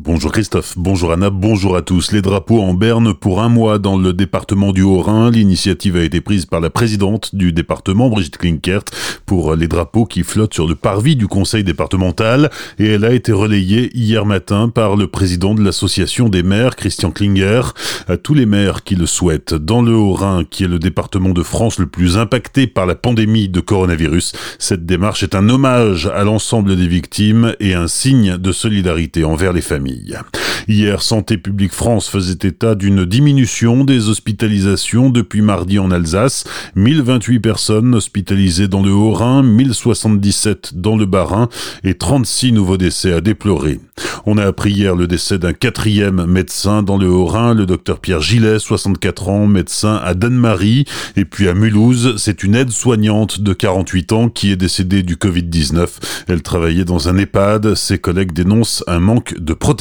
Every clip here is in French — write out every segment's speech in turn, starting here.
Bonjour Christophe, bonjour Anna, bonjour à tous. Les drapeaux en berne pour un mois dans le département du Haut-Rhin. L'initiative a été prise par la présidente du département, Brigitte Klinkert, pour les drapeaux qui flottent sur le parvis du conseil départemental et elle a été relayée hier matin par le président de l'association des maires, Christian Klinger. À tous les maires qui le souhaitent, dans le Haut-Rhin, qui est le département de France le plus impacté par la pandémie de coronavirus, cette démarche est un hommage à l'ensemble des victimes et un signe de solidarité envers les familles. Hier, Santé publique France faisait état d'une diminution des hospitalisations depuis mardi en Alsace. 1028 personnes hospitalisées dans le Haut-Rhin, 1077 dans le Bas-Rhin et 36 nouveaux décès à déplorer. On a appris hier le décès d'un quatrième médecin dans le Haut-Rhin, le docteur Pierre Gillet, 64 ans, médecin à Danemarie. Et puis à Mulhouse, c'est une aide-soignante de 48 ans qui est décédée du Covid-19. Elle travaillait dans un EHPAD. Ses collègues dénoncent un manque de protection.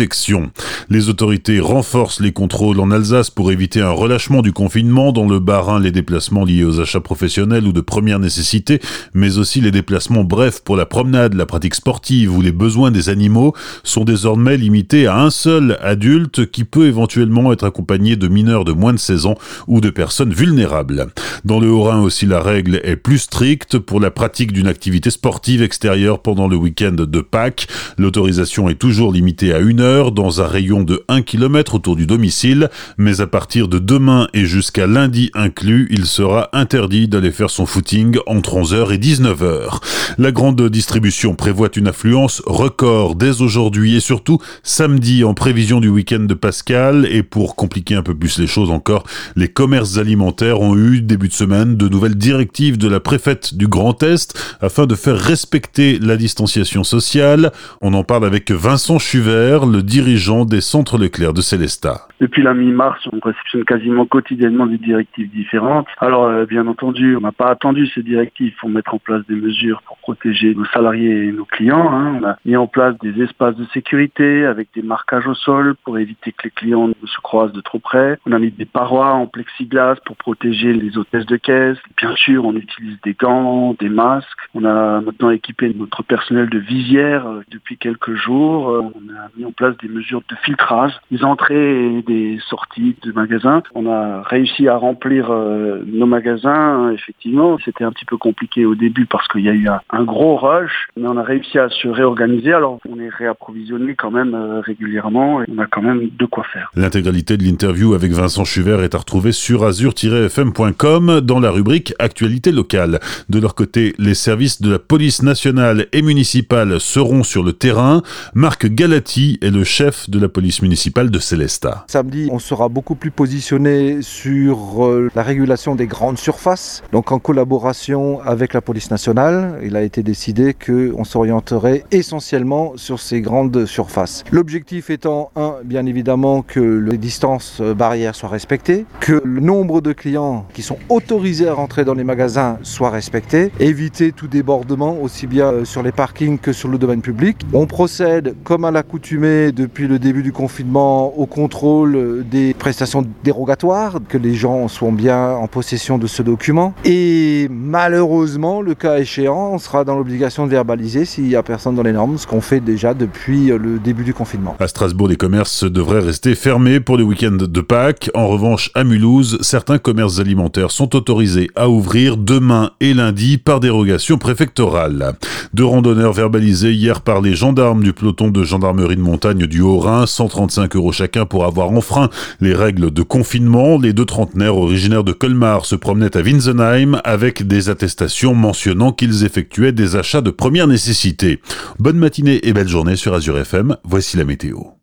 Les autorités renforcent les contrôles en Alsace pour éviter un relâchement du confinement. Dans le Bas-Rhin, les déplacements liés aux achats professionnels ou de première nécessité, mais aussi les déplacements brefs pour la promenade, la pratique sportive ou les besoins des animaux sont désormais limités à un seul adulte qui peut éventuellement être accompagné de mineurs de moins de 16 ans ou de personnes vulnérables. Dans le Haut-Rhin aussi, la règle est plus stricte pour la pratique d'une activité sportive extérieure pendant le week-end de Pâques. L'autorisation est toujours limitée à une heure dans un rayon de 1 km autour du domicile, mais à partir de demain et jusqu'à lundi inclus, il sera interdit d'aller faire son footing entre 11h et 19h. La grande distribution prévoit une affluence record dès aujourd'hui et surtout samedi en prévision du week-end de Pascal et pour compliquer un peu plus les choses encore, les commerces alimentaires ont eu début de semaine de nouvelles directives de la préfète du Grand Est afin de faire respecter la distanciation sociale. On en parle avec Vincent Chuvert, le dirigeant des centres Leclerc de Célestat. Depuis la mi-mars, on réceptionne quasiment quotidiennement des directives différentes. Alors, euh, bien entendu, on n'a pas attendu ces directives pour mettre en place des mesures pour protéger nos salariés et nos clients. Hein. On a mis en place des espaces de sécurité avec des marquages au sol pour éviter que les clients ne se croisent de trop près. On a mis des parois en plexiglas pour protéger les hôtesses de caisse. Bien sûr, on utilise des gants, des masques. On a maintenant équipé notre personnel de visière euh, depuis quelques jours. Euh, on a mis en place des mesures de filtrage, des entrées et des sorties de magasins. On a réussi à remplir euh, nos magasins, effectivement. C'était un petit peu compliqué au début parce qu'il y a eu un, gros rush, mais on a réussi à se réorganiser. Alors on est réapprovisionné quand même euh, régulièrement et on a quand même de quoi faire. L'intégralité de l'interview avec Vincent Chuvert est à retrouver sur azur-fm.com dans la rubrique Actualité locale. De leur côté, les services de la police nationale et municipale seront sur le terrain. Marc Galati est le chef de la police municipale de Célestat. Samedi, on sera beaucoup plus positionné sur euh, la régulation des grandes surfaces, donc en collaboration avec la police nationale. Il a été décidé qu'on s'orienterait essentiellement sur ces grandes surfaces. L'objectif étant, un, bien évidemment, que les distances euh, barrières soient respectées, que le nombre de clients qui sont autorisés à rentrer dans les magasins soit respecté, éviter tout débordement aussi bien euh, sur les parkings que sur le domaine public. On procède comme à l'accoutumée depuis le début du confinement au contrôle des prestations dérogatoires, que les gens soient bien en possession de ce document. Et malheureusement, le cas échéant, on sera dans l'obligation de verbaliser s'il n'y a personne dans les normes, ce qu'on fait déjà depuis le début du confinement. À Strasbourg, les commerces devraient rester fermés pour le week-end de Pâques. En revanche, à Mulhouse, certains commerces alimentaires sont autorisés à ouvrir demain et lundi par dérogation préfectorale. Deux randonneurs verbalisés hier par les gendarmes du peloton de gendarmerie de montagne du Haut-Rhin, 135 euros chacun pour avoir enfreint les règles de confinement. Les deux trentenaires originaires de Colmar se promenaient à Winsenheim avec des attestations mentionnant qu'ils effectuaient des achats de première nécessité. Bonne matinée et belle journée sur Azure FM, voici la météo.